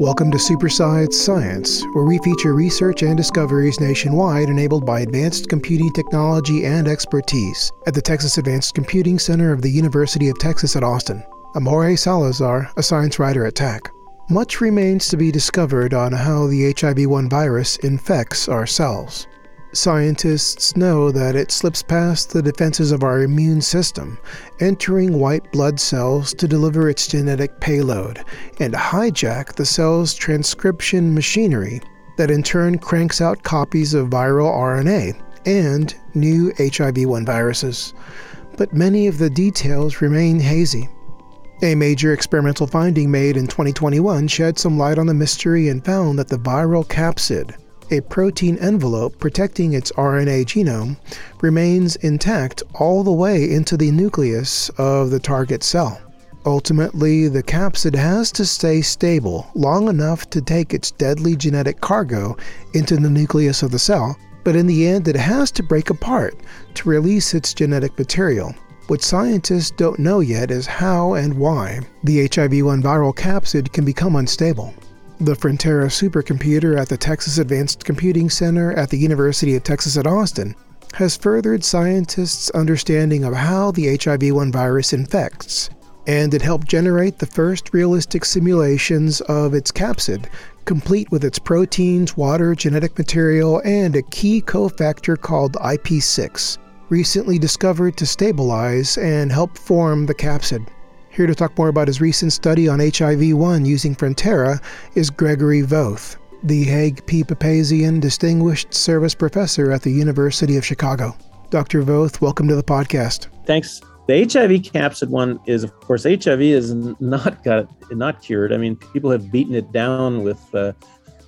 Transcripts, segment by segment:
Welcome to Supersized Science, where we feature research and discoveries nationwide enabled by advanced computing technology and expertise at the Texas Advanced Computing Center of the University of Texas at Austin. I'm Salazar, a science writer at TACC. Much remains to be discovered on how the HIV 1 virus infects our cells. Scientists know that it slips past the defenses of our immune system, entering white blood cells to deliver its genetic payload and hijack the cell's transcription machinery that in turn cranks out copies of viral RNA and new HIV 1 viruses. But many of the details remain hazy. A major experimental finding made in 2021 shed some light on the mystery and found that the viral capsid, a protein envelope protecting its RNA genome remains intact all the way into the nucleus of the target cell. Ultimately, the capsid has to stay stable long enough to take its deadly genetic cargo into the nucleus of the cell, but in the end, it has to break apart to release its genetic material. What scientists don't know yet is how and why the HIV 1 viral capsid can become unstable. The Frontera supercomputer at the Texas Advanced Computing Center at the University of Texas at Austin has furthered scientists' understanding of how the HIV 1 virus infects, and it helped generate the first realistic simulations of its capsid, complete with its proteins, water, genetic material, and a key cofactor called IP6, recently discovered to stabilize and help form the capsid. Here to talk more about his recent study on HIV 1 using Frontera is Gregory Voth, the Haig P. Papazian Distinguished Service Professor at the University of Chicago. Dr. Voth, welcome to the podcast. Thanks. The HIV capsid one is, of course, HIV is not got not cured. I mean, people have beaten it down with uh,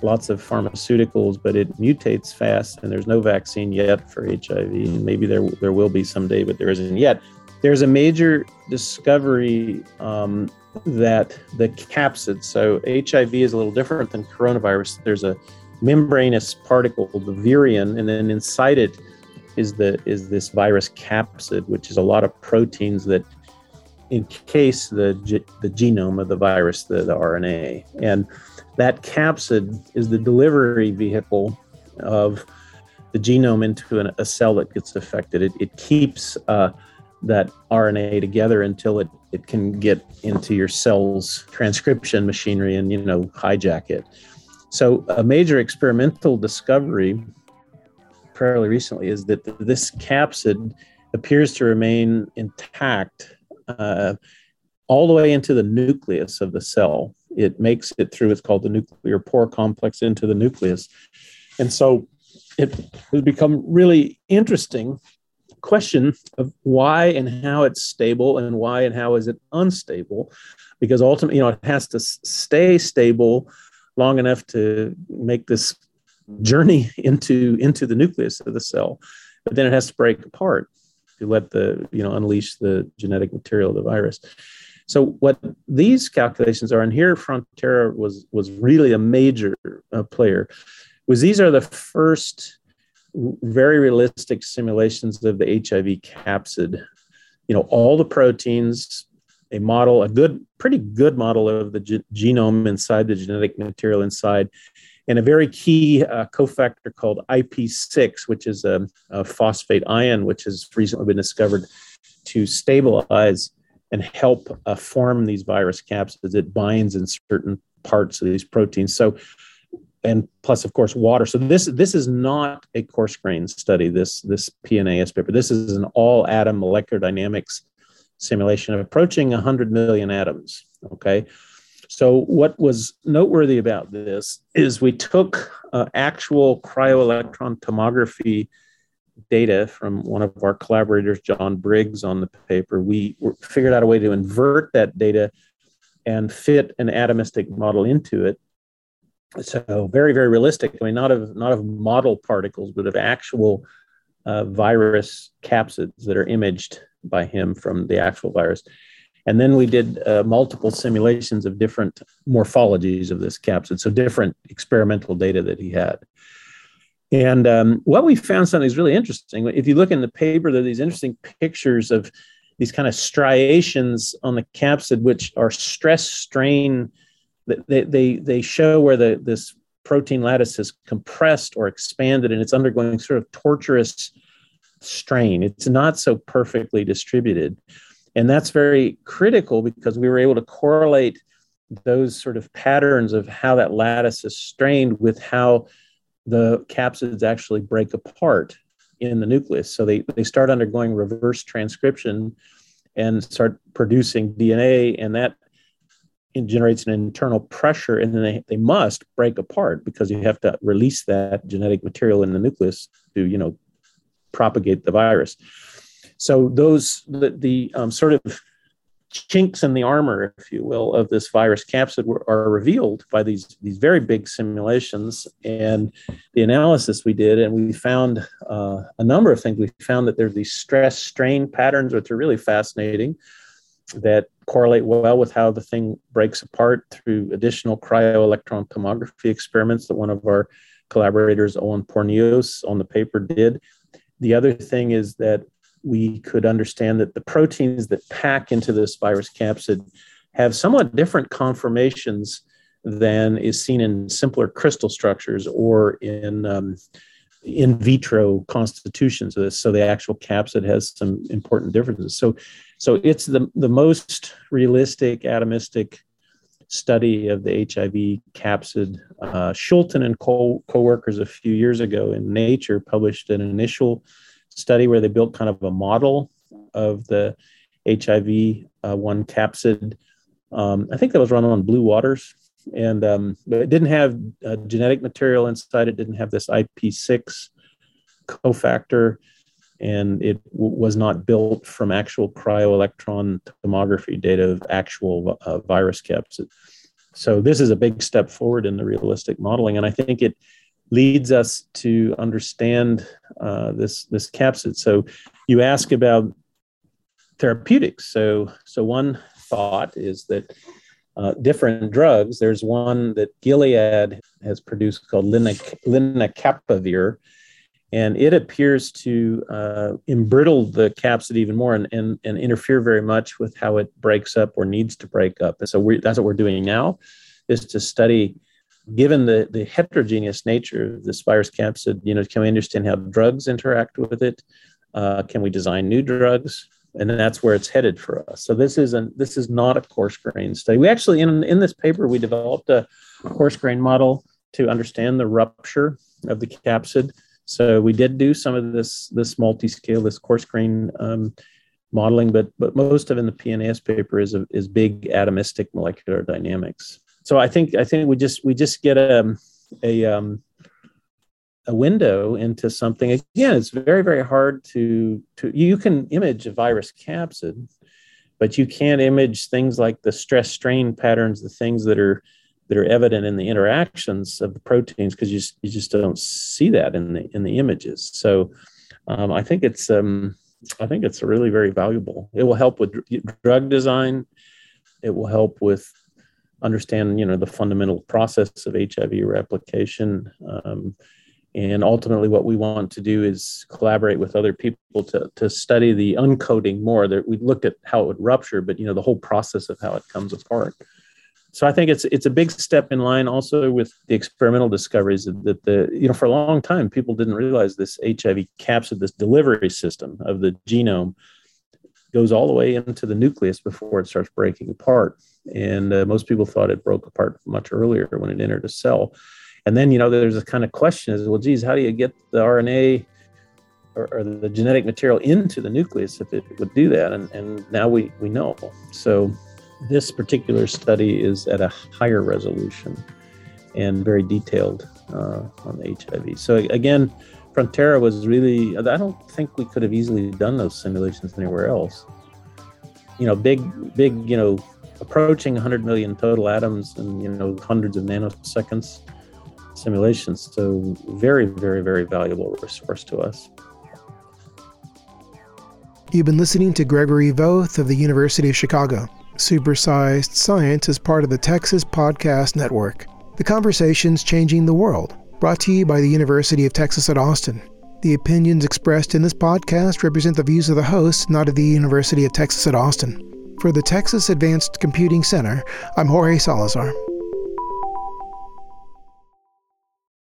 lots of pharmaceuticals, but it mutates fast, and there's no vaccine yet for HIV. And maybe there there will be someday, but there isn't yet. There's a major discovery um, that the capsid, so HIV is a little different than coronavirus. There's a membranous particle, the virion, and then inside it is the is this virus capsid, which is a lot of proteins that encase the the genome of the virus, the, the RNA, and that capsid is the delivery vehicle of the genome into an, a cell that gets affected. It, it keeps uh, that RNA together until it, it can get into your cell's transcription machinery and you know hijack it. So a major experimental discovery fairly recently is that this capsid appears to remain intact uh, all the way into the nucleus of the cell. It makes it through what's called the nuclear pore complex into the nucleus. And so it has become really interesting question of why and how it's stable and why and how is it unstable because ultimately you know it has to stay stable long enough to make this journey into into the nucleus of the cell but then it has to break apart to let the you know unleash the genetic material of the virus. So what these calculations are and here frontera was was really a major uh, player was these are the first very realistic simulations of the HIV capsid. You know, all the proteins, a model, a good, pretty good model of the ge- genome inside the genetic material inside, and a very key uh, cofactor called IP6, which is a, a phosphate ion, which has recently been discovered to stabilize and help uh, form these virus capsids. It binds in certain parts of these proteins. So and plus of course water. So this this is not a coarse grain study this this pnas paper. This is an all atom molecular dynamics simulation of approaching 100 million atoms okay? So what was noteworthy about this is we took uh, actual cryo-electron tomography data from one of our collaborators john briggs on the paper. We figured out a way to invert that data and fit an atomistic model into it so very very realistic. I mean not of not of model particles but of actual uh, virus capsids that are imaged by him from the actual virus. And then we did uh, multiple simulations of different morphologies of this capsid so different experimental data that he had. And um, what we found something is really interesting if you look in the paper there are these interesting pictures of these kind of striations on the capsid which are stress strain they they, they show where the this protein lattice is compressed or expanded and it's undergoing sort of torturous strain. It's not so perfectly distributed. And that's very critical because we were able to correlate those sort of patterns of how that lattice is strained with how the capsids actually break apart in the nucleus. So they, they start undergoing reverse transcription and start producing DNA, and that generates an internal pressure, and then they, they must break apart because you have to release that genetic material in the nucleus to, you know, propagate the virus. So those the, the um, sort of chinks in the armor, if you will, of this virus capsid were, are revealed by these these very big simulations and the analysis we did, and we found uh, a number of things. We found that there's these stress strain patterns, which are really fascinating, that correlate well with how the thing breaks apart through additional cryo-electron tomography experiments that one of our collaborators, Owen Pornillos, on the paper did. The other thing is that we could understand that the proteins that pack into this virus capsid have somewhat different conformations than is seen in simpler crystal structures or in um, in vitro constitutions of this. So the actual capsid has some important differences. So, so it's the the most realistic atomistic study of the HIV capsid. Uh, Schulten and co- co-workers a few years ago in Nature published an initial study where they built kind of a model of the HIV uh, one capsid. Um, I think that was run on Blue Waters, and um, but it didn't have uh, genetic material inside. It didn't have this IP6 cofactor, and it w- was not built from actual cryo-electron tomography data of actual uh, virus capsid. So this is a big step forward in the realistic modeling, and I think it leads us to understand uh, this this capsid. So you ask about therapeutics. So so one thought is that uh, different drugs. There's one that Gilead has produced called lenacapavir, and it appears to uh, embrittle the capsid even more and, and, and interfere very much with how it breaks up or needs to break up. And so that's what we're doing now, is to study given the, the heterogeneous nature of this virus capsid, you know, can we understand how drugs interact with it? Uh, can we design new drugs? And that's where it's headed for us. So this isn't this is not a coarse grain study. We actually in in this paper we developed a coarse grain model to understand the rupture of the capsid. So we did do some of this this multi-scale, this coarse grain um, modeling, but but most of in the PNAS paper is a, is big atomistic molecular dynamics so I think I think we just we just get a a um, a window into something. Again, it's very very hard to to you can image a virus capsid, but you can't image things like the stress strain patterns, the things that are that are evident in the interactions of the proteins because you you just don't see that in the in the images. So um, I think it's um, I think it's really very valuable. It will help with drug design. It will help with understand you know the fundamental process of hiv replication um, and ultimately what we want to do is collaborate with other people to, to study the uncoating more that we looked at how it would rupture but you know the whole process of how it comes apart so i think it's it's a big step in line also with the experimental discoveries that the you know for a long time people didn't realize this hiv capsid this delivery system of the genome goes all the way into the nucleus before it starts breaking apart. And uh, most people thought it broke apart much earlier when it entered a cell. And then, you know, there's a kind of question is, well, geez, how do you get the RNA or, or the genetic material into the nucleus if it would do that? And, and now we, we know. So this particular study is at a higher resolution and very detailed uh, on the HIV. So again, Frontera was really, I don't think we could have easily done those simulations anywhere else. You know, big, big, you know, approaching 100 million total atoms and, you know, hundreds of nanoseconds simulations. So, very, very, very valuable resource to us. You've been listening to Gregory Voth of the University of Chicago. Supersized Science is part of the Texas Podcast Network. The conversation's changing the world brought to you by the University of Texas at Austin. The opinions expressed in this podcast represent the views of the hosts, not of the University of Texas at Austin. For the Texas Advanced Computing Center, I'm Jorge Salazar.